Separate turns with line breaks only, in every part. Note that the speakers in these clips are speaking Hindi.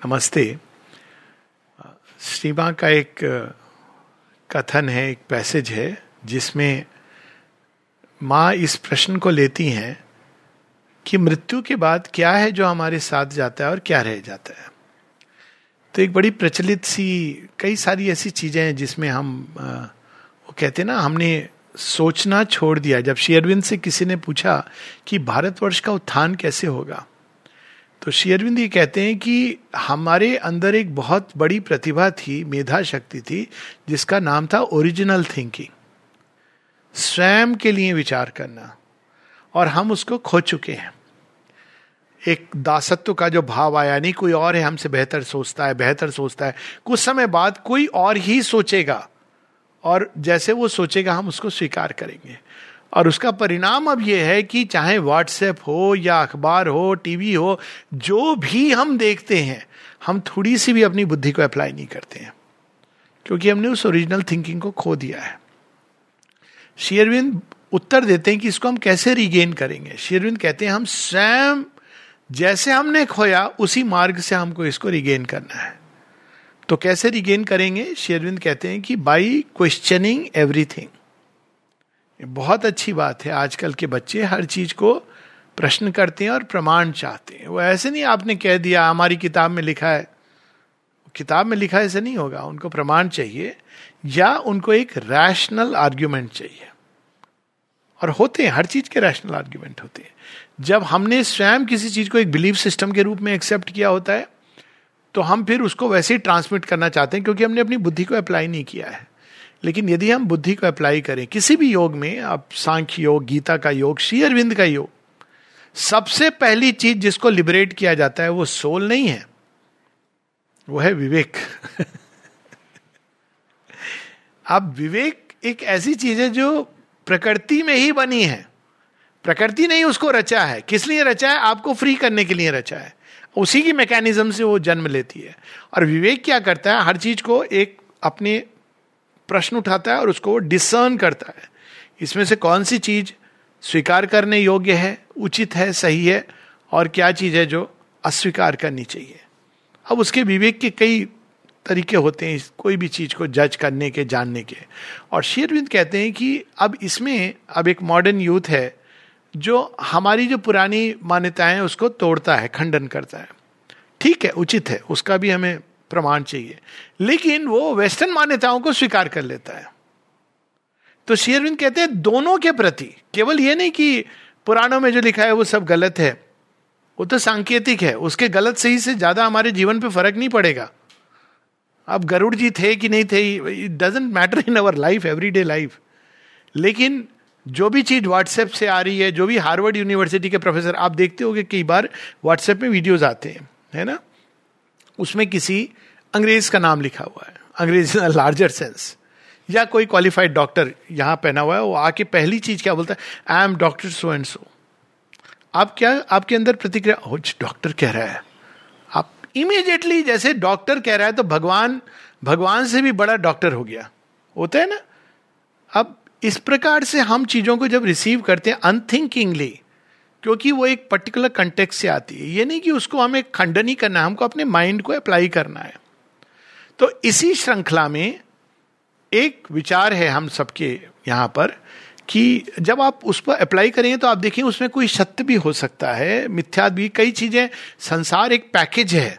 नमस्ते। श्री माँ का एक कथन है, एक पैसेज है, जिसमें माँ इस प्रश्न को लेती हैं कि मृत्यु के बाद क्या है जो हमारे साथ जाता है और क्या रह जाता है। तो एक बड़ी प्रचलित सी, कई सारी ऐसी चीज़ें हैं जिसमें हम वो कहते हैं ना, हमने सोचना छोड़ दिया। जब शेयरविंद से किसी ने पूछा कि भारतवर्ष का उत्थान कैसे होगा तो शेयरविंद ये कहते हैं कि हमारे अंदर एक बहुत बड़ी प्रतिभा थी मेधा शक्ति थी, जिसका नाम था ओरिजिनल थिंकिंग स्वयं के लिए विचार करना। और हम उसको खो चुके हैं। एक दासत्व का जो भाव आया, नहीं, कोई और है हमसे बेहतर सोचता है, बेहतर सोचता है। कुछ समय बाद कोई और ही सोचेगा। और जैसे वो सोचेगा, हम उसको स्वीकार करेंगे। और उसका परिणाम अब यह है कि चाहे व्हाट्सएप हो या अखबार हो, टीवी हो, जो भी हम देखते हैं, हम थोड़ी सी भी अपनी बुद्धि को अप्लाई नहीं करते हैं। क्योंकि हमने उस ओरिजिनल थिंकिंग को खो दिया है। शेयरविंद उत्तर देते हैं कि इसको हम कैसे रिगेन करेंगे? शेयरविंद कहते हैं, हम स्वयं जैसे हमने खोया, उसी मार्ग से हमको इसको रिगेन करना है। तो कैसे रिगेन करेंगे? शेरविंद कहते हैं कि बाई क्वेश्चनिंग एवरीथिंग बहुत अच्छी बात है। आजकल के बच्चे हर चीज़ को प्रश्न करते हैं और प्रमाण चाहते हैं। वो ऐसे नहीं आपने कह दिया, हमारी किताब में लिखा है। किताब में लिखा ऐसे नहीं होगा, उनको प्रमाण चाहिए या उनको एक रैशनल आर्ग्यूमेंट चाहिए। और होते हैं, हर चीज़ के रैशनल आर्ग्यूमेंट होते हैं। जब हमने स्वयं किसी चीज़ को एक बिलीफ सिस्टम के रूप में एक्सेप्ट किया होता है तो हम फिर उसको वैसे ही ट्रांसमिट करना चाहते हैं, क्योंकि हमने अपनी बुद्धि को अप्लाई नहीं किया है। लेकिन यदि हम बुद्धि को अप्लाई करें, किसी भी योग में अब सांख्य योग, गीता का योग, श्री अरविंद का योग, सबसे पहली चीज़ जिसको लिबरेट किया जाता है, वो सोल नहीं है। वो है विवेक। अब विवेक एक ऐसी चीज़ है जो प्रकृति में ही बनी है। प्रकृति ने ही उसको रचा है। किस लिए रचा है? आपको फ्री करने के लिए रचा है। उसी की मैकेनिज्म से वो जन्म लेती है। और विवेक क्या करता है? हर चीज़ को एक अपने प्रश्न उठाता है और उसको डिसर्न करता है। इसमें से कौन सी चीज़ स्वीकार करने योग्य है, उचित है, सही है, और क्या चीज़ है जो अस्वीकार करनी चाहिए? अब उसके विवेक के कई तरीके होते हैं कोई भी चीज़ को जज करने के, जानने के। और शेरविंद कहते हैं कि अब इसमें, अब एक मॉडर्न यूथ है जो हमारी जो पुरानी मान्यताएँ उसको तोड़ता है, खंडन करता है। ठीक है, उचित है, उसका भी हमें प्रमाण चाहिए। लेकिन वो वेस्टर्न मान्यताओं को स्वीकार कर लेता है। तो शेयरविंद कहते हैं, दोनों के प्रति, केवल ये नहीं कि पुराणों में जो लिखा है वो सब गलत है, वो तो सांकेतिक है, उसके गलत सही से ज़्यादा हमारे जीवन पे फ़र्क नहीं पड़ेगा। अब गरुड़ जी थे कि नहीं थे it doesn't matter in our life everyday life लेकिन जो भी चीज़ व्हाट्सएप से आ रही है, जो भी हार्वर्ड यूनिवर्सिटी के प्रोफेसर, आप देखते हो कई बार व्हाट्सएप में वीडियोज़ आते हैं, है ना? उसमें किसी अंग्रेज़ का नाम लिखा हुआ है। अंग्रेज़ इन लार्जर सेंस। या कोई क्वालिफाइड डॉक्टर यहाँ पहना हुआ है, वो आके पहली चीज़ क्या बोलता है? I am doctor so and so आप क्या, आपके अंदर प्रतिक्रिया? डॉक्टर कह रहा है। आप इमीडिएटली जैसे डॉक्टर कह रहा है तो भगवान भगवान से भी बड़ा डॉक्टर हो गया। होता है ना? अब इस प्रकार से हम चीज़ों को जब रिसीव करते हैं अनथिंकिंगली क्योंकि वो एक पर्टिकुलर कंटेक्ट से आती है। ये नहीं कि उसको हमें खंडन ही करना है, हमको अपने माइंड को अप्लाई करना है। तो इसी श्रृंखला में एक विचार है हम सबके यहाँ पर कि जब आप उस पर अप्लाई करेंगे तो आप देखें उसमें कोई सत्य भी हो सकता है, मिथ्या भी, कई चीज़ें। संसार एक पैकेज है।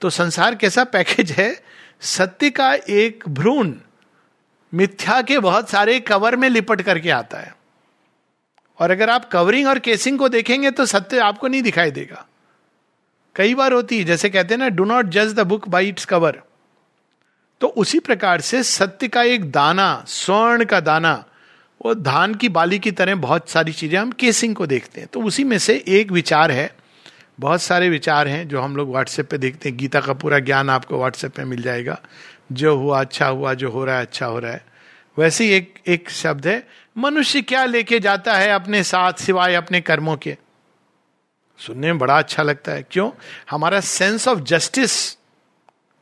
तो संसार कैसा पैकेज है? सत्य का एक भ्रूण मिथ्या के बहुत सारे कवर में लिपट करके आता है। और अगर आप कवरिंग और केसिंग को देखेंगे तो सत्य आपको नहीं दिखाई देगा। कई बार होती है, जैसे कहते हैं ना डू नॉट जज the book by its cover तो उसी प्रकार से सत्य का एक दाना, स्वर्ण का दाना, वो धान की बाली की तरह बहुत सारी चीज़ें हम केसिंग को देखते हैं। तो उसी में से एक विचार है, बहुत सारे विचार हैं जो हम लोग व्हाट्सएप पे देखते हैं। गीता का पूरा ज्ञान आपको व्हाट्सएप पे मिल जाएगा। जो हुआ अच्छा हुआ, जो हो रहा है अच्छा हो रहा है। वैसे ही एक एक शब्द है मनुष्य क्या लेके जाता है अपने साथ सिवाय अपने कर्मों के? सुनने में बड़ा अच्छा लगता है। क्यों? हमारा सेंस ऑफ़ जस्टिस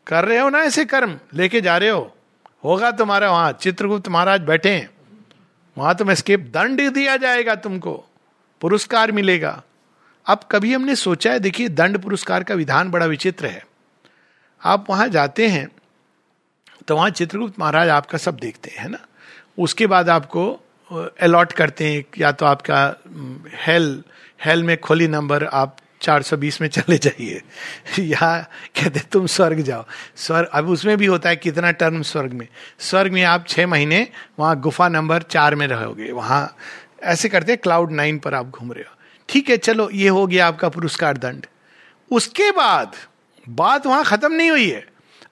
कर रहे हो ना ऐसे कर्म? लेके जा रहे हो? होगा तुम्हारा वहाँ। चित्रगुप्त महाराज बैठे हैं। वहाँ तुम स्केप दंड दिया जाएगा तुमको। पुरस्कार मिलेगा। अब कभी हमने सोचा है, देखिए, दंड पुरस्कार का विधान बड़ा विचित्र है। आप वहाँ जाते हैं तो वहाँ चित्रगुप्त महाराज आपका सब देखते हैं ना? उसके बाद आपको अलॉट करते हैं, या तो आपका हेल हेल में खोली नंबर आप 420 में चले जाइए। या कहते तुम स्वर्ग जाओ। स्वर्ग अब उसमें भी होता है कितना टर्म स्वर्ग में। स्वर्ग में आप छह महीने वहाँ गुफा नंबर चार में रहोगे। वहाँ ऐसे करते क्लाउड नाइन पर आप घूम रहे हो। ठीक है, चलो, ये हो गया आपका पुरस्कार दंड। उसके बाद, बात वहाँ खत्म नहीं हुई है।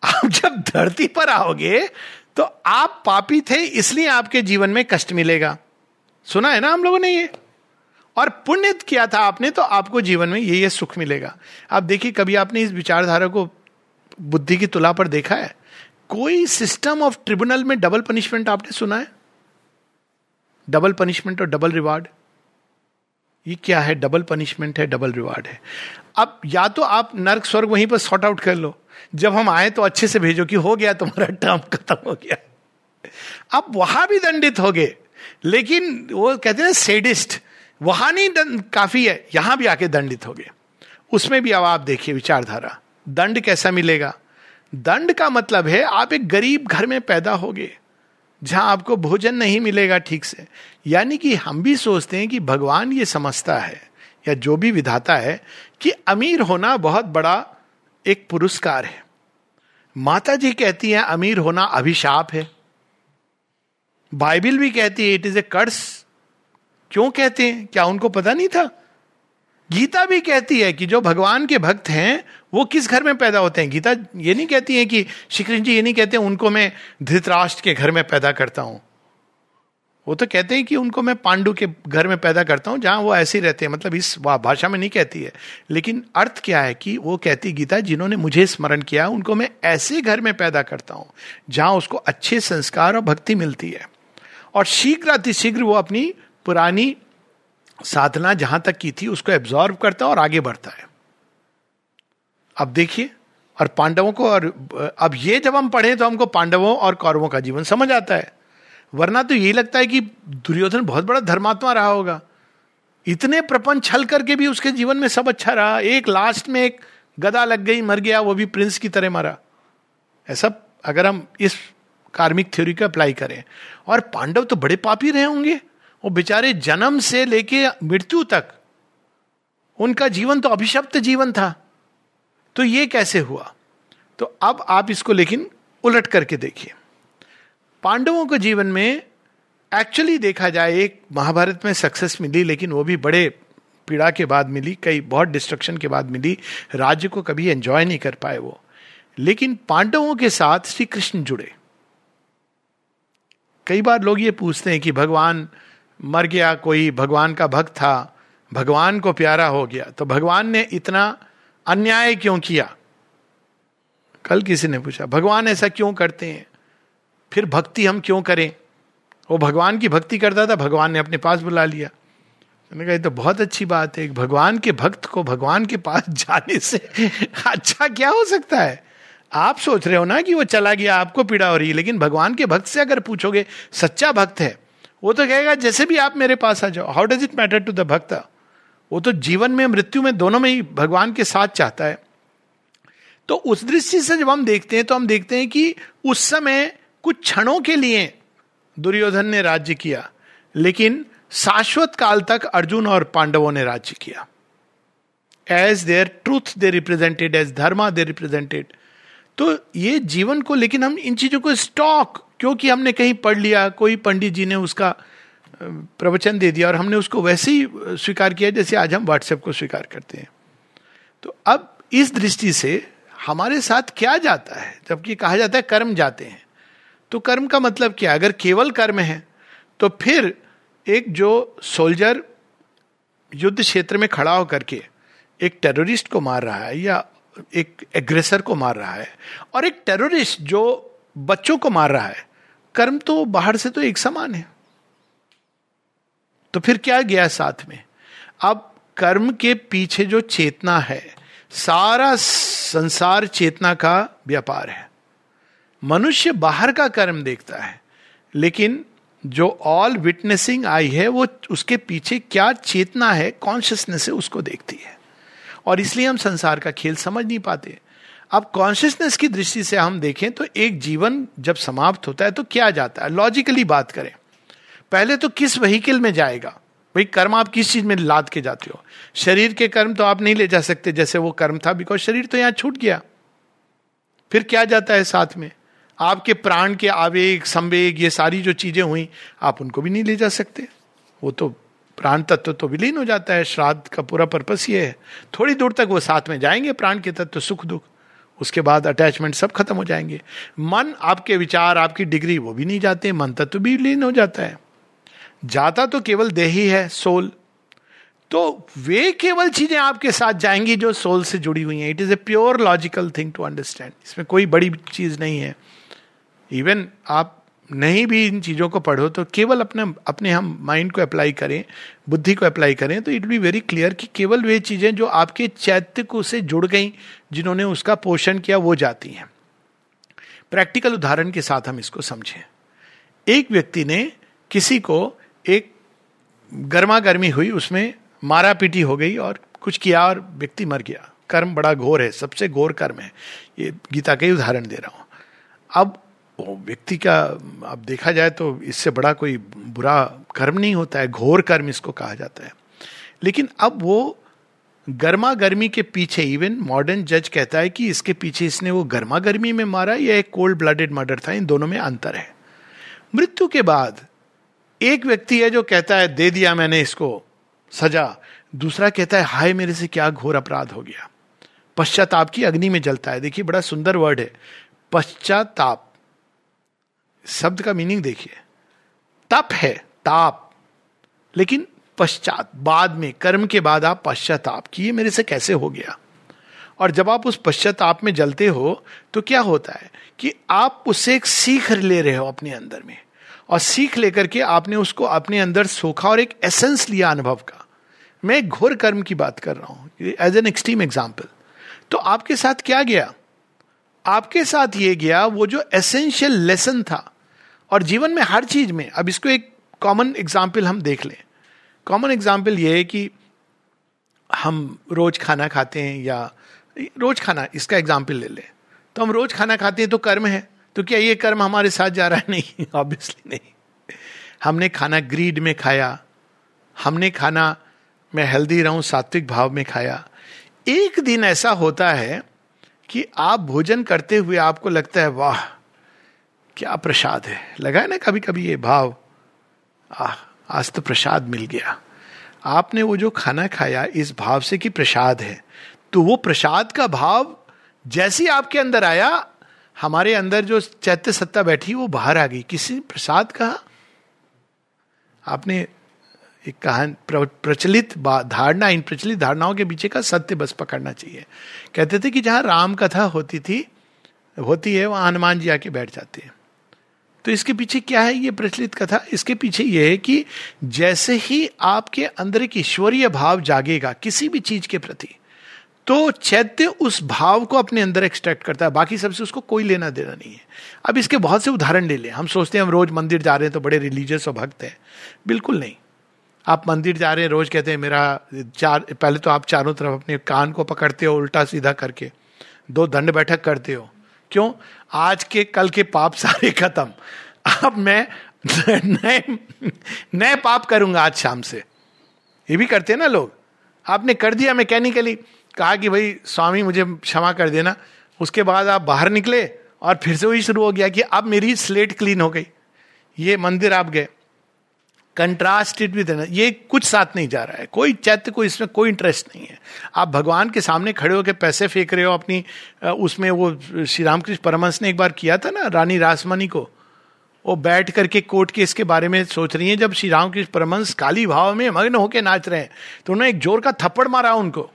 आप जब धरती पर आओगे तो आप पापी थे, इसलिए आपके जीवन में कष्ट मिलेगा। सुना है ना हम लोगों ने ये? और पुण्य किया था आपने तो आपको जीवन में ये ये सुख मिलेगा। आप देखिए, कभी आपने इस विचारधारा को, बुद्धि की तुला पर देखा है? कोई सिस्टम ऑफ़ ट्रिब्यूनल में डबल पनिशमेंट आपने सुना है? डबल पनिशमेंट और डबल रिवार्ड ये क्या है? डबल पनिशमेंट है डबल रिवार्ड है। अब या तो आप नर्क स्वर्ग वहीं पर सॉर्ट आउट कर लो। जब हम आए तो अच्छे से भेजो कि हो गया, तुम्हारा टर्म खत्म हो गया। अब वहाँ भी दंडित हो गए। लेकिन वो कहते हैं सेडिस्ट वहाँ नहीं काफ़ी है, यहाँ भी आके दंडित हो गए। उसमें भी अब आप देखिए विचारधारा। दंड कैसा मिलेगा? दंड का मतलब है आप एक गरीब घर में पैदा हो गए। जहाँ आपको भोजन नहीं मिलेगा ठीक से। यानी कि हम भी सोचते हैं कि भगवान ये समझता है, या जो भी विधाता है, कि अमीर होना बहुत बड़ा एक पुरस्कार है। माता जी कहती हैं, अमीर होना अभिशाप है। बाइबिल भी कहती है, इट इज़ ए कर्स। क्यों कहते हैं? क्या उनको पता नहीं था? गीता भी कहती है कि जो भगवान के भक्त हैं, वो किस घर में पैदा होते हैं? गीता ये नहीं कहती है कि श्री कृष्ण जी ये नहीं कहते, उनको मैं धृतराष्ट्र के घर में पैदा करता हूँ। वो तो कहते हैं कि उनको मैं पांडु के घर में पैदा करता हूँ, जहाँ वो ऐसे ही रहते हैं। मतलब इस भाषा में नहीं कहती है। लेकिन अर्थ क्या है कि वो कहती, गीता, जिन्होंने मुझे स्मरण किया, उनको मैं ऐसे घर में पैदा करता हूँ, जहाँ उसको अच्छे संस्कार और भक्ति मिलती है। और शीघ्र अतिशीघ्र वो अपनी पुरानी साधना जहाँ तक की थी, उसको एब्जॉर्व करता है और आगे बढ़ता है। अब देखिए, और पांडवों को, और, अब ये जब हम पढ़े तो हमको पांडवों और कौरवों का जीवन समझ आता है। वरना तो यही लगता है कि दुर्योधन बहुत बड़ा धर्मात्मा रहा होगा। इतने प्रपंच छल करके भी उसके जीवन में सब अच्छा रहा। एक लास्ट में एक गदा लग गई, मर गया, वो भी प्रिंस की तरह मरा। ऐसा अगर हम इस कार्मिक थ्योरी को अप्लाई करें। और पांडव तो बड़े पापी रहे होंगे। वो बेचारे जन्म से लेके मृत्यु तक, उनका जीवन तो अभिशप्त जीवन था। तो ये कैसे हुआ? तो अब आप इसको लेकिन उलट करके देखिए। पांडवों के जीवन में एक्चुअली देखा जाए, एक महाभारत में सक्सेस मिली, लेकिन वो भी बड़े पीड़ा के बाद मिली, कई बहुत डिस्ट्रक्शन के बाद मिली, राज्य को कभी एंजॉय नहीं कर पाए वो। लेकिन पांडवों के साथ श्री कृष्ण जुड़े। कई बार लोग ये पूछते हैं कि भगवान मर गया, कोई भगवान का भक्त था, भगवान को प्यारा हो गया तो भगवान ने इतना अन्याय क्यों किया? कल किसी ने पूछा, भगवान ऐसा क्यों करते हैं? फिर भक्ति हम क्यों करें? वो भगवान की भक्ति करता था, भगवान ने अपने पास बुला लिया। मैंने कहा तो बहुत अच्छी बात है भगवान के भक्त को भगवान के पास जाने से अच्छा क्या हो सकता है? आप सोच रहे हो ना कि वो चला गया, आपको पीड़ा हो रही है, लेकिन भगवान के भक्त से अगर पूछोगे, सच्चा भक्त है वो तो कहेगा, जैसे भी आप मेरे पास आ जाओ how does it matter to the bhakt वो तो जीवन में, मृत्यु में दोनों में ही भगवान के साथ चाहता है। तो उस दृष्टि से जब हम देखते हैं तो हम देखते हैं कि उस समय कुछ क्षणों के लिए दुर्योधन ने राज्य किया, लेकिन शाश्वत काल तक अर्जुन और पांडवों ने राज्य किया। As their truth they represented as dharma they represented तो ये जीवन को, लेकिन हम इन चीज़ों को स्टॉक, क्योंकि हमने कहीं पढ़ लिया, कोई पंडित जी ने उसका प्रवचन दे दिया और हमने उसको वैसे ही स्वीकार किया जैसे आज हम व्हाट्सएप को स्वीकार करते हैं। तो अब इस दृष्टि से हमारे साथ क्या जाता है? जबकि कहा जाता है कर्म जाते हैं। तो कर्म का मतलब क्या अगर केवल कर्म है तो फिर एक जो सोल्जर युद्ध क्षेत्र में खड़ा होकर के एक टेररिस्ट को मार रहा है या एक एग्रेसर को मार रहा है और एक टेररिस्ट जो बच्चों को मार रहा है। कर्म तो बाहर से तो एक समान है। तो फिर क्या गया साथ में? अब कर्म के पीछे जो चेतना है, सारा संसार चेतना का व्यापार है। मनुष्य बाहर का कर्म देखता है, लेकिन जो ऑल विटनेसिंग आई है, वो उसके पीछे क्या चेतना है कॉन्शियसनेस है उसको देखती है। और इसलिए हम संसार का खेल समझ नहीं पाते। अब कॉन्शियसनेस की दृष्टि से हम देखें तो एक जीवन जब समाप्त होता है तो क्या जाता है? लॉजिकली बात करें। पहले तो किस वहीकल में जाएगा? भाई, कर्म आप किस चीज़ में लाद के जाते हो? शरीर के कर्म तो आप नहीं ले जा सकते, जैसे वो कर्म था बिकॉज़ शरीर तो यहाँ छूट गया। फिर क्या जाता है साथ में? आपके प्राण के आवेग, संवेग, ये सारी जो चीज़ें हुई, आप उनको भी नहीं ले जा सकते। वो तो प्राण तत्व तो विलीन हो जाता है, श्राद्ध का पूरा पर्पस ये है। थोड़ी दूर तक वो साथ में जाएँगे, प्राण के तत्व, सुख, दुख। उसके बाद अटैचमेंट सब खत्म हो जाएँगे। मन आपके विचार, आपकी डिग्री वो भी नहीं जाते, मन तत्व भी विलीन हो जाता है। जाता तो केवल देह है सोल तो वे केवल चीज़ें आपके साथ जाएँगी जो सोल से जुड़ी हुई हैं। It is a pure logical thing to understand इसमें कोई बड़ी चीज़ नहीं है। इवन आप नहीं भी इन चीज़ों को पढ़ो तो केवल अपने अपने हम माइंड को अप्लाई करें, बुद्धि को अप्लाई करें तो इट बी वेरी क्लियर कि केवल वे चीज़ें जो आपके चैत्य को से जुड़ गई, जिन्होंने उसका पोषण किया, वो जाती हैं। प्रैक्टिकल उदाहरण के साथ हम इसको समझें। एक व्यक्ति ने किसी को एक गर्मा गर्मी हुई, उसमें मारा पीटी हो गई और कुछ किया और व्यक्ति मर गया। कर्म बड़ा घोर है, सबसे घोर कर्म है। ये गीता का ही उदाहरण दे रहा हूँ। अब व्यक्ति का अब देखा जाए तो इससे बड़ा कोई बुरा कर्म नहीं होता है, घोर कर्म इसको कहा जाता है। लेकिन अब वो गर्मा गर्मी के पीछे इवन मॉडर्न जज कहता है कि इसके पीछे इसने वो गर्मा गर्मी में मारा या एक कोल्ड ब्लडेड मर्डर था, इन दोनों में अंतर है। मृत्यु के बाद एक व्यक्ति है जो कहता है, दे दिया मैंने इसको, सजा। दूसरा कहता है, हाय, मेरे से क्या घोर अपराध हो गया? पश्चाताप की अग्नि में जलता है। देखिए, बड़ा सुंदर वर्ड है। पश्चाताप। शब्द का मीनिंग देखिए। तप है, ताप। लेकिन पश्चात, बाद में, कर्म के बाद आप पश्चाताप कि ये मेरे से कैसे हो गया? और जब आप उस पश्चाताप में जलते हो तो क्या होता है कि आप उससे एक सीख ले रहे हो अपने अंदर में। और सीख लेकर के आपने उसको अपने अंदर सोखा और एक एसेंस लिया अनुभव का। मैं घोर कर्म की बात कर रहा हूँ एज एन एक्सट्रीम एग्ज़ाम्पल तो आपके साथ क्या गया? आपके साथ ये गया, वो जो एसेंशियल लेसन था और जीवन में हर चीज़ में, अब इसको एक कॉमन एग्ज़ाम्पल हम देख लें। कॉमन एग्ज़ाम्पल ये है कि हम रोज खाना खाते हैं या, रोज खाना, इसका एग्ज़ाम्पल ले लें। तो हम रोज खाना खाते हैं तो कर्म है तो क्या ये कर्म हमारे साथ जा रहा है? नहीं ऑब्वियसली नहीं। हमने खाना ग्रीड में खाया, हमने खाना मैं हेल्दी रहूँ, सात्विक भाव में खाया। एक दिन ऐसा होता है कि आप भोजन करते हुए आपको लगता है, वाह क्या प्रसाद है? लगा है ना कभी कभी ये भाव? आह, आज तो प्रसाद मिल गया। आपने वो जो खाना खाया, इस भाव से कि प्रसाद है। तो वो प्रसाद का भाव जैसे आपके अंदर आया, हमारे अंदर जो चैत्य सत्ता बैठी, वो बाहर आ गई। किसी प्रसाद कहा आपने एक कहान प्रचलित धारणा, इन प्रचलित धारणाओं के पीछे का सत्य बस पकड़ना चाहिए। कहते थे कि जहाँ राम कथा होती थी, होती है, वहाँ हनुमान जी आके बैठ जाते हैं। तो इसके पीछे क्या है? ये प्रचलित कथा इसके पीछे ये है कि जैसे ही आपके अंदर एक ईश्वरीय भाव जागेगा किसी भी चीज़ के प्रति तो चैत्य उस भाव को अपने अंदर एक्सट्रैक्ट करता है। बाकी सबसे उसको कोई लेना देना नहीं है। अब इसके बहुत से उदाहरण ले लें। हम सोचते हैं हम रोज मंदिर जा रहे हैं तो बड़े रिलीजियस और भक्त हैं। बिल्कुल नहीं। आप मंदिर जा रहे हैं, रोज कहते हैं, मेरा चार, पहले तो आप चारों तरफ़ अपने कान को पकड़ते हो, उल्टा सीधा करके। दो दंड बैठक करते हो। क्यों? आज के, कल के पाप सारे खत्म। अब मैं नए नए पाप करूँगा आज शाम से। ये भी करते हैं ना लोग। आपने कर दिया मैकेनिकली। कहा कि भाई, स्वामी मुझे क्षमा कर देना। उसके बाद आप बाहर निकले और फिर से वही शुरू हो गया कि अब मेरी स्लेट क्लीन हो गई। ये मंदिर आप गए। कंट्रास्टेड विद ये कुछ साथ नहीं जा रहा है। कोई चैत्य को इसमें कोई इंटरेस्ट नहीं है। आप भगवान के सामने खड़े होकर पैसे फेंक रहे हो अपनी उसमें वो श्री रामकृष्ण परमंश ने एक बार किया था ना, रानी रासमणी को, वो बैठ करके कोर्ट के इसके बारे में सोच रही है, जब श्री रामकृष्ण परमंश काली भाव में मग्न होकर नाच रहे हैं तो उन्होंने एक ज़ोर का थप्पड़ मारा उनको।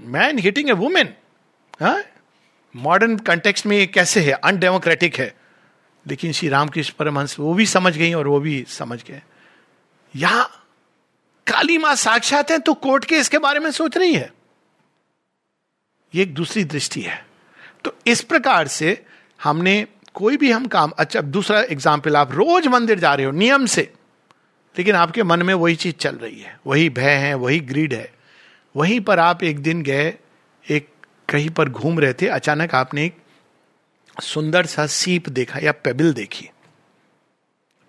Man hitting a women modern context में ये कैसे है? अनडेमोक्रेटिक है। लेकिन श्री रामकृष्ण परमहंस वो भी समझ गई और वो भी समझ गए। यहाँ काली माँ साक्षात है तो कोर्ट के इसके बारे में सोच रही है। ये एक दूसरी दृष्टि है। तो इस प्रकार से हमने कोई भी हम काम अच्छा दूसरा एग्ज़ाम्पल आप रोज मंदिर जा रहे हो नियम से, लेकिन आपके मन में वही चीज़ चल रही है। वही भय है, वही ग्रीड है। वहीं पर आप एक दिन गए, एक कहीं पर घूम रहे थे, अचानक आपने एक सुंदर सा सीप देखा या पेबिल देखी।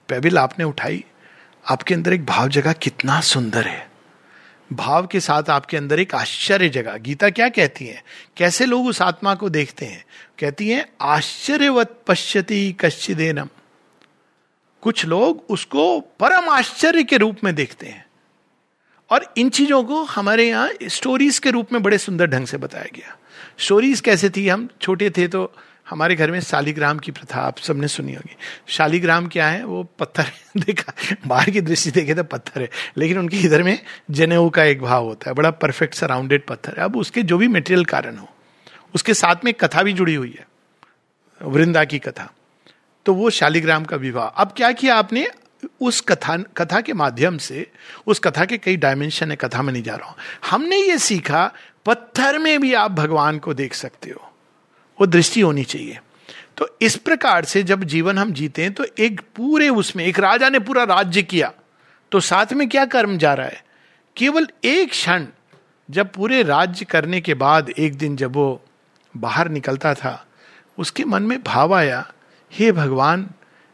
पेबिल आपने उठाई। आपके अंदर एक भाव जगह कितना सुंदर है। भाव के साथ आपके अंदर एक आश्चर्य जगह गीता क्या कहती है? कैसे लोग उस आत्मा को देखते हैं? कहती है, आश्चर्यवत पश्यति कश्चिदेनम। कुछ लोग उसको परम आश्चर्य के रूप में देखते हैं। और इन चीज़ों को हमारे यहाँ स्टोरीज के रूप में बड़े सुंदर ढंग से बताया गया। स्टोरीज कैसे थी? हम छोटे थे तो हमारे घर में शालीग्राम की प्रथा, आप सबने सुनी होगी। शालीग्राम क्या है? वो पत्थर देखा, बाहर की दृष्टि देखे तो पत्थर है, लेकिन उनके इधर में जनेऊ का एक भाव होता है। बड़ा परफेक्ट सराउंडेड पत्थर है। अब उसके जो भी मेटेरियल कारण हो, उसके साथ में कथा भी जुड़ी हुई है, वृंदा की कथा। तो वो शालीग्राम का विवाह। अब क्या किया आपने? उस कथा कथा के माध्यम से, उस कथा के कई डायमेंशन है, कथा में नहीं जा रहा हूँ। हमने ये सीखा, पत्थर में भी आप भगवान को देख सकते हो। वो दृष्टि होनी चाहिए। तो इस प्रकार से जब जीवन हम जीते हैं तो एक पूरे उसमें, एक राजा ने पूरा राज्य किया तो साथ में क्या कर्म जा रहा है? केवल एक क्षण, जब पूरे राज्य करने के बाद एक दिन जब वो बाहर निकलता था, उसके मन में भाव आया, हे भगवान,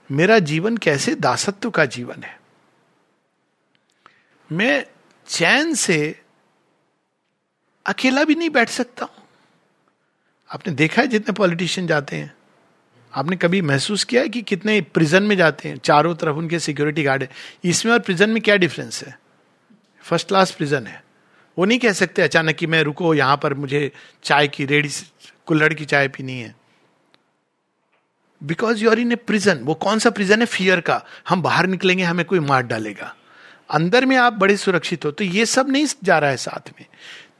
मेरा जीवन कैसे दासत्व का जीवन है? मैं चैन से अकेला भी नहीं बैठ सकता हूँ। आपने देखा है जितने पॉलिटिशियन जाते हैं? आपने कभी महसूस किया है कि कितने प्रिजन में जाते हैं? चारों तरफ़ उनके सिक्योरिटी गार्ड है। इसमें और प्रिजन में क्या डिफरेंस है? फ़र्स्ट क्लास प्रिजन है। वो नहीं कह सकते अचानक कि मैं रुको, यहाँ पर मुझे चाय की, रेडी कुल्लड़ की चाय पीनी है। Because you are in a prison वो कौन सा प्रिजन है? फियर का। हम बाहर निकलेंगे, हमें कोई मार डालेगा। अंदर में आप बड़े सुरक्षित हो। तो ये सब नहीं जा रहा है साथ में।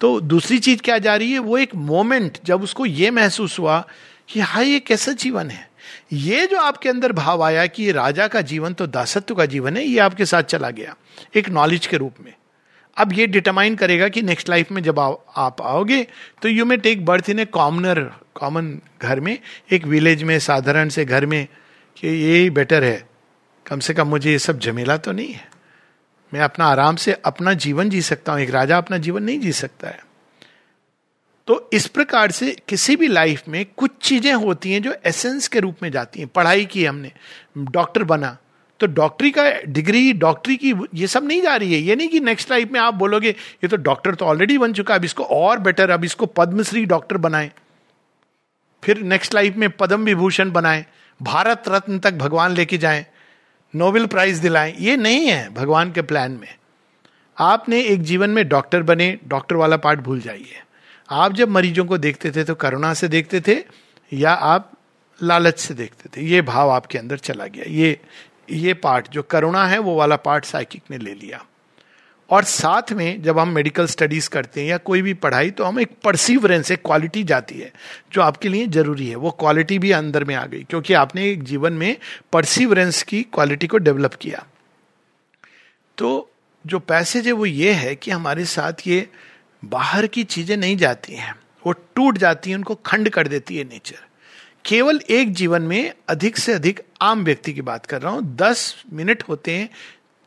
तो दूसरी चीज़ क्या जा रही है? वो एक मोमेंट जब उसको ये महसूस हुआ कि हाँ ये कैसा जीवन है? ये जो आपके अंदर भाव आया कि ये राजा का जीवन तो दासत्व का जीवन है ये आपके साथ चला गया एक नॉलेज के रूप में। अब ये डिटरमाइन करेगा कि नेक्स्ट लाइफ में जब आ, आप आओगे तो you may take birth in a commoner common घर में एक विलेज में साधारण से घर में कि ये बेटर है। कम से कम मुझे ये सब झमेला तो नहीं है। मैं अपना आराम से अपना जीवन जी सकता हूँ, एक राजा अपना जीवन नहीं जी सकता है। तो इस प्रकार से किसी भी लाइफ में कुछ चीज़ें होती हैं जो एसेंस के रूप में जाती हैं। पढ़ाई की हमने डॉक्टर बना तो डॉक्टरी का डिग्री डॉक्टरी की ये सब नहीं जा रही है। ये नहीं कि नेक्स्ट लाइफ में आप बोलोगे, ये तो डॉक्टर तो ऑलरेडी बन चुका है, अब इसको और बेटर अब इसको पद्मश्री डॉक्टर बनाए। फिर नेक्स्ट लाइफ में पद्म विभूषण बनाए, भारत रत्न तक भगवान लेके जाएँ। नोबेल प्राइज दिलाएँ, ये नहीं है भगवान के प्लान में। आपने एक जीवन में डॉक्टर बने डॉक्टर वाला पार्ट भूल जाइए। आप जब मरीजों को देखते थे तो करुणा से देखते थे, या आप लालच से देखते थे? ये भाव आपके अंदर चला गया। ये ये पार्ट जो करुणा है, वो वाला पार्ट साइकिक ने ले लिया। और साथ में जब हम मेडिकल स्टडीज़ करते हैं या कोई भी पढ़ाई तो हम एक परसिवरेंस एक क्वालिटी जाती है, जो आपके लिए ज़रूरी है। वो क्वालिटी भी अंदर में आ गई, क्योंकि आपने एक जीवन में परसिवरेंस की क्वालिटी को डेवलप किया। तो जो पैसेज है, वो ये है कि हमारे साथ ये बाहर की चीज़ें नहीं जाती हैं। वो टूट जाती हैं, उनको खंड कर देती है नेचर केवल एक जीवन में अधिक से अधिक आम व्यक्ति की बात कर रहा हूँ, दस मिनट होते हैं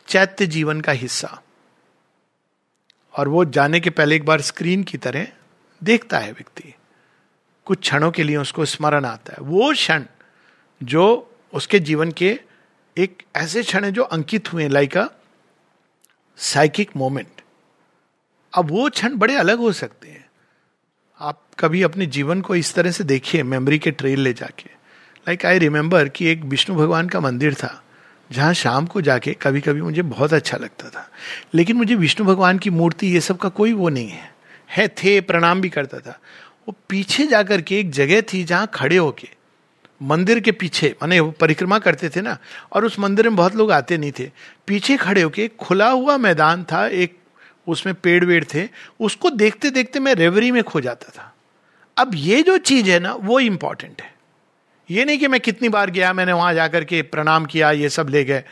चैत्य जीवन का हिस्सा। और वो जाने के पहले एक बार स्क्रीन की तरह देखता है व्यक्ति। कुछ क्षणों के लिए उसको स्मरण आता है। वो क्षण जो उसके जीवन के एक ऐसे क्षण है जो अंकित हुए लाइक अ साइकिक मोमेंट अब वो क्षण बड़े अलग हो सकते हैं। आप कभी अपने जीवन को इस तरह से देखिए मेमोरी के ट्रेल ले जाके। लाइक आई रिमेम्बर कि एक विष्णु भगवान का मंदिर था। जहाँ शाम को जाके कभी कभी मुझे बहुत अच्छा लगता था। लेकिन मुझे विष्णु भगवान की मूर्ति ये सब का कोई वो नहीं है। है, थे, प्रणाम भी करता था। वो पीछे जाकर के एक जगह थी जहाँ खड़े होके, मंदिर के पीछे, माने परिक्रमा करते थे ना, और उस मंदिर में बहुत लोग आते नहीं थे। पीछे खड़े होके खुला हुआ मैदान था, एक उसमें पेड़ वेड़ थे, उसको देखते देखते मैं रेवरी में खो जाता था। अब ये जो चीज़ है ना, वो इंपॉर्टेंट है। ये नहीं कि मैं कितनी बार गया, मैंने वहाँ जाकर के प्रणाम किया, ये सब ले गए।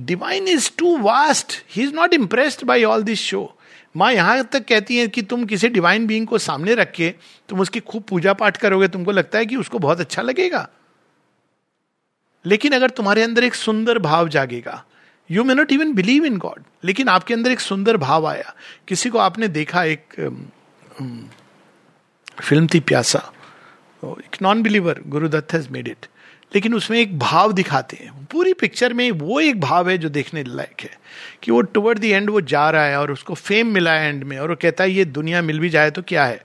Divine is too vast he is not impressed by all this show माँ यहाँ तक कहती है कि तुम किसी डिवाइन बीइंग को सामने रख के तुम उसकी खूब पूजा पाठ करोगे, तुमको लगता है कि उसको बहुत अच्छा लगेगा। लेकिन अगर तुम्हारे अंदर एक सुंदर भाव जागेगा you may not even believe in God लेकिन आपके अंदर एक सुंदर भाव आया। किसी को आपने देखा एक फ़िल्म थी प्यासा। एक non believer Guru Dutt has made it लेकिन उसमें एक भाव दिखाते हैं। पूरी पिक्चर में वो एक भाव है जो देखने लायक है। कि वो टुवर्ड दी एंड वो जा रहा है और उसको फेम मिला है एंड में और वो कहता है, ये दुनिया मिल भी जाए तो क्या है?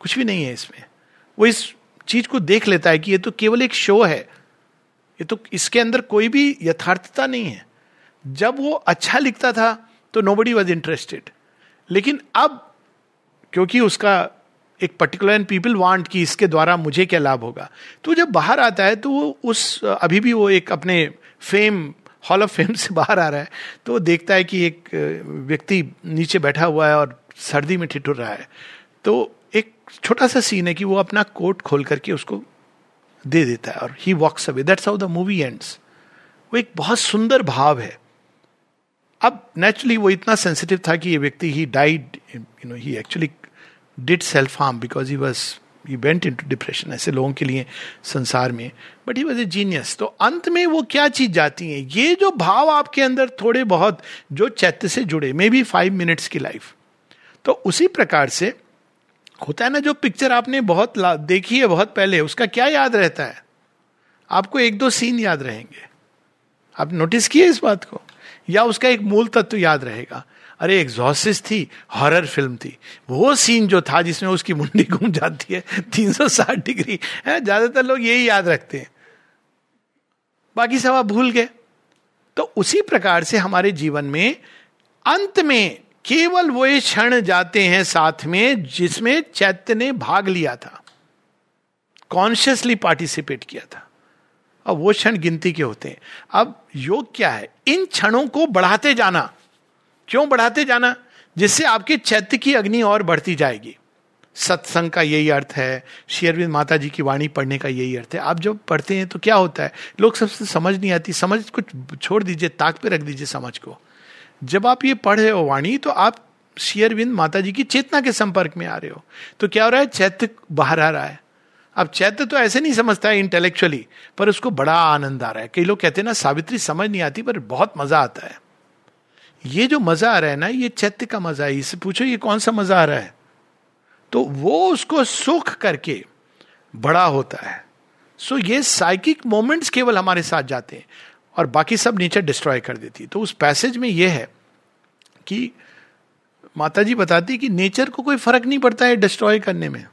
कुछ भी नहीं है इसमें। वो इस चीज़ को देख लेता है कि ये तो केवल एक शो है। ये तो इसके अंदर कोई भी यथार्थता नहीं है। जब वो अच्छा लिखता था तो नो बडी वॉज़ इंटरेस्टेड लेकिन अब, क्योंकि उसका एक पर्टिकुलर एंड पीपल वांट कि इसके द्वारा मुझे क्या लाभ होगा। तो जब बाहर आता है तो वो उस, अभी भी वो एक अपने फेम हॉल ऑफ़ फेम से बाहर आ रहा है तो वो देखता है कि एक व्यक्ति नीचे बैठा हुआ है और सर्दी में ठिठुर रहा है। तो एक छोटा सा सीन है कि वो अपना कोट खोल करके उसको दे देता है और he walks away that's how the movie ends वो एक बहुत सुंदर भाव है। अब नेचुरली वो इतना सेंसिटिव था कि ये व्यक्ति he died you know he actually did self harm because he was he went into depression ऐसे लोगों के लिए संसार में but he was a genius तो अंत में वो क्या चीज़ जाती है? ये जो भाव आपके अंदर थोड़े बहुत, जो चैत्य से जुड़े मे बी फाइव मिनट्स की लाइफ तो उसी प्रकार से होता है ना, जो पिक्चर आपने बहुत देखी है बहुत पहले, उसका क्या याद रहता है? आपको एक दो सीन याद रहेंगे। आप नोटिस किए इस बात को? या उसका एक मूल तत्व याद रहेगा। अरे एग्जॉसिस थी हॉरर फ़िल्म थी। वो सीन जो था जिसमें उसकी मुंडी घूम जाती है 360 डिग्री, है, ज़्यादातर लोग यही याद रखते हैं। बाकी सब आप भूल गए। तो उसी प्रकार से हमारे जीवन में अंत में केवल वो क्षण जाते हैं साथ में जिसमें चैत्य ने भाग लिया था। कॉन्शियसली पार्टिसिपेट किया था। अब वो क्षण गिनती के होते हैं। अब योग क्या है? इन क्षणों को बढ़ाते जाना। क्यों बढ़ाते जाना? जिससे आपके चैत्य की अग्नि और बढ़ती जाएगी। सत्संग का यही अर्थ है। शेयरविंद माता जी की वाणी पढ़ने का यही अर्थ है। आप जब पढ़ते हैं तो क्या होता है? लोग सबसे समझ नहीं आती। समझ कुछ छोड़ दीजिए, ताक पे रख दीजिए समझ को। जब आप ये पढ़ रहे हो वाणी तो आप शेयरविंद माता जी की चेतना के संपर्क में आ रहे हो। तो क्या हो रहा है? चैत्य बाहर आ रहा है। अब चैत्य तो ऐसे नहीं समझता है इंटेलेक्चुअली पर उसको बड़ा आनंद आ रहा है। कई लोग कहते हैं ना, सावित्री समझ नहीं आती, पर बहुत मज़ा आता है। ये जो मज़ा आ रहा है ना, ये चैत्य का मज़ा है। इससे पूछो, ये कौन सा मज़ा आ रहा है? तो वो उसको सुख करके बड़ा होता है। सो ये साइकिक मोमेंट्स केवल हमारे साथ जाते हैं, और बाकी सब नेचर डिस्ट्रॉय कर देती है। तो उस पैसेज में यह है कि माता जी बताती कि नेचर को कोई फ़र्क नहीं पड़ता है डिस्ट्रॉय करने में।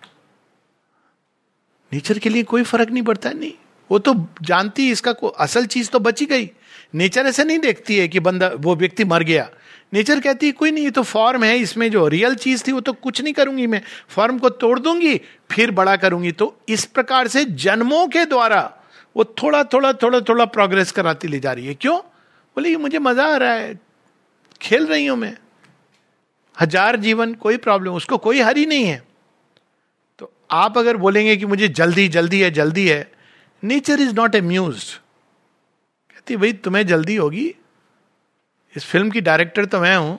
नेचर के लिए कोई फ़र्क नहीं पड़ता, नहीं। वो तो जानती है, इसका असल चीज़ तो बची गई। नेचर ऐसे नहीं देखती है कि बंदा, वो व्यक्ति मर गया। नेचर कहती है, कोई नहीं, ये तो फॉर्म है, इसमें जो रियल चीज़ थी, वो तो कुछ नहीं करूँगी मैं। फॉर्म को तोड़ दूँगी, फिर बड़ा करूँगी। तो इस प्रकार से जन्मों के द्वारा वो थोड़ा थोड़ा थोड़ा थोड़ा प्रोग्रेस कराती ले जा रही है। क्यों? बोले, ये मुझे मज़ा आ रहा है। खेल रही हूँ मैं। हज़ार जीवन, कोई प्रॉब्लम उसको कोई हरी नहीं है। आप अगर बोलेंगे कि मुझे जल्दी जल्दी है जल्दी है नेचर इज़ नॉट एम्यूज कहती भाई, तुम्हें जल्दी होगी। इस फ़िल्म की डायरेक्टर तो मैं हूँ।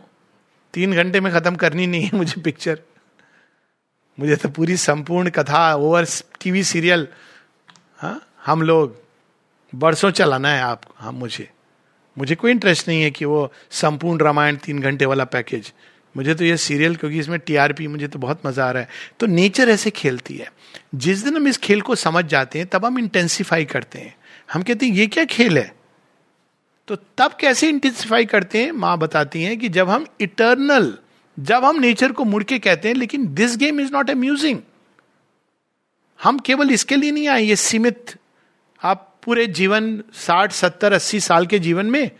तीन घंटे में खत्म करनी नहीं है मुझे पिक्चर मुझे तो पूरी संपूर्ण कथा ओवर टीवी सीरियल हाँ हम लोग, बरसों चलाना है आप, हम, मुझे। मुझे कोई इंटरेस्ट नहीं है कि वो संपूर्ण रामायण तीन घंटे वाला पैकेज मुझे तो ये सीरियल, क्योंकि इसमें टीआरपी, मुझे तो बहुत मज़ा आ रहा है। तो नेचर ऐसे खेलती है। जिस दिन हम इस खेल को समझ जाते हैं, तब हम इंटेंसिफाई करते हैं। हम कहते हैं, ये क्या खेल है? तो तब कैसे इंटेंसिफाई करते हैं? माँ बताती हैं कि जब हम इटर्नल जब हम नेचर को मुड़ के कहते हैं, लेकिन this game is not amusing हम केवल इसके लिए नहीं आए, ये सीमित। आप पूरे जीवन, साठ, सत्तर, अस्सी साल के जीवन में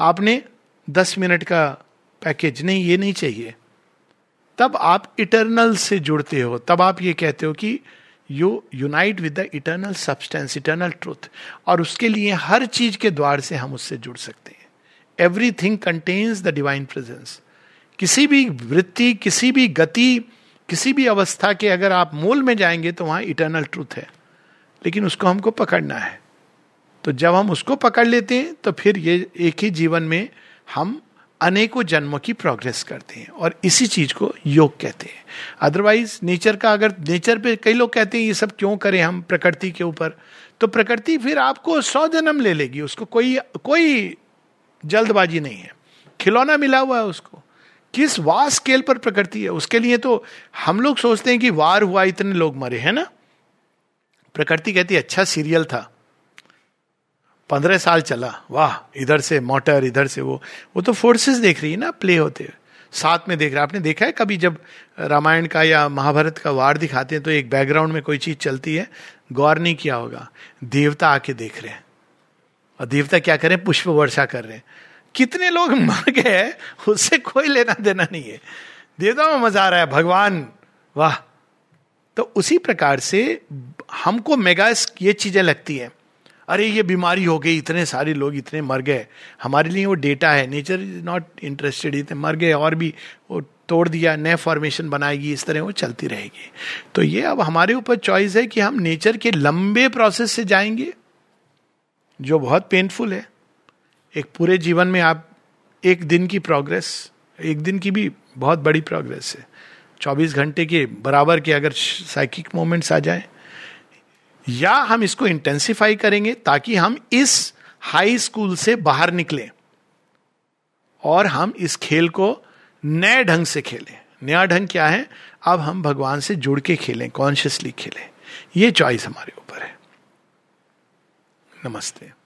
आपने दस मिनट का पैकेज नहीं, ये नहीं चाहिए। तब आप इटर्नल से जुड़ते हो। तब आप ये कहते हो कि you unite with the eternal substance eternal truth और उसके लिए हर चीज़ के द्वार से हम उससे जुड़ सकते हैं। Everything contains the divine presence किसी भी वृत्ति, किसी भी गति, किसी भी अवस्था के अगर आप मूल में जाएँगे तो वहाँ इटर्नल ट्रूथ है। लेकिन उसको हमको पकड़ना है। तो जब हम उसको पकड़ लेते हैं तो फिर ये एक ही जीवन में हम अनेकों जन्मों की प्रोग्रेस करते हैं और इसी चीज़ को योग कहते हैं। अदरवाइज़ नेचर का अगर नेचर पे कई लोग कहते हैं, ये सब क्यों करें हम प्रकृति के ऊपर? तो प्रकृति फिर आपको सौ जन्म ले लेगी, उसको कोई कोई जल्दबाजी नहीं है। खिलौना मिला हुआ है उसको। किस वार स्केल पर प्रकृति है? उसके लिए तो हम लोग सोचते हैं कि वार हुआ, इतने लोग मरे, है ना? प्रकृति कहती अच्छा सीरियल था। पंद्रह साल चला, वाह, इधर से मोटर, इधर से वो। वो तो फोर्सेस देख रही है ना प्ले होते साथ में देख रहा आपने देखा है कभी जब रामायण का या महाभारत का वार दिखाते हैं तो एक बैकग्राउंड में कोई चीज़ चलती है? गौर नहीं किया होगा। देवता आके देख रहे हैं। और देवता क्या करें पुष्प वर्षा कर रहे हैं। कितने लोग मर गए उससे कोई लेना देना नहीं है। देवता में मज़ा आ रहा है, भगवान, वाह। तो उसी प्रकार से हमको मेगा ये चीज़ें लगती हैं। अरे, ये बीमारी हो गई, इतने सारे लोग इतने मर गए। हमारे लिए वो डेटा है। नेचर इज़ नॉट इंटरेस्टेड इतने मर गए और भी वो तोड़ दिया, नए फॉर्मेशन बनाएगी, इस तरह वो चलती रहेगी। तो ये अब हमारे ऊपर चॉइस है कि हम नेचर के लंबे प्रोसेस से जाएँगे, जो बहुत पेनफुल है। एक पूरे जीवन में आप एक दिन की प्रोग्रेस एक दिन की भी बहुत बड़ी प्रोग्रेस है। चौबीस घंटे के बराबर के अगर साइकिक मोमेंट्स आ जाए या हम इसको इंटेंसिफाई करेंगे ताकि हम इस हाई स्कूल से बाहर निकले और हम इस खेल को नए ढंग से खेलें। नया ढंग क्या है? अब हम भगवान से जुड़ के खेलें कॉन्शियसली खेलें। ये चॉइस हमारे ऊपर है। नमस्ते।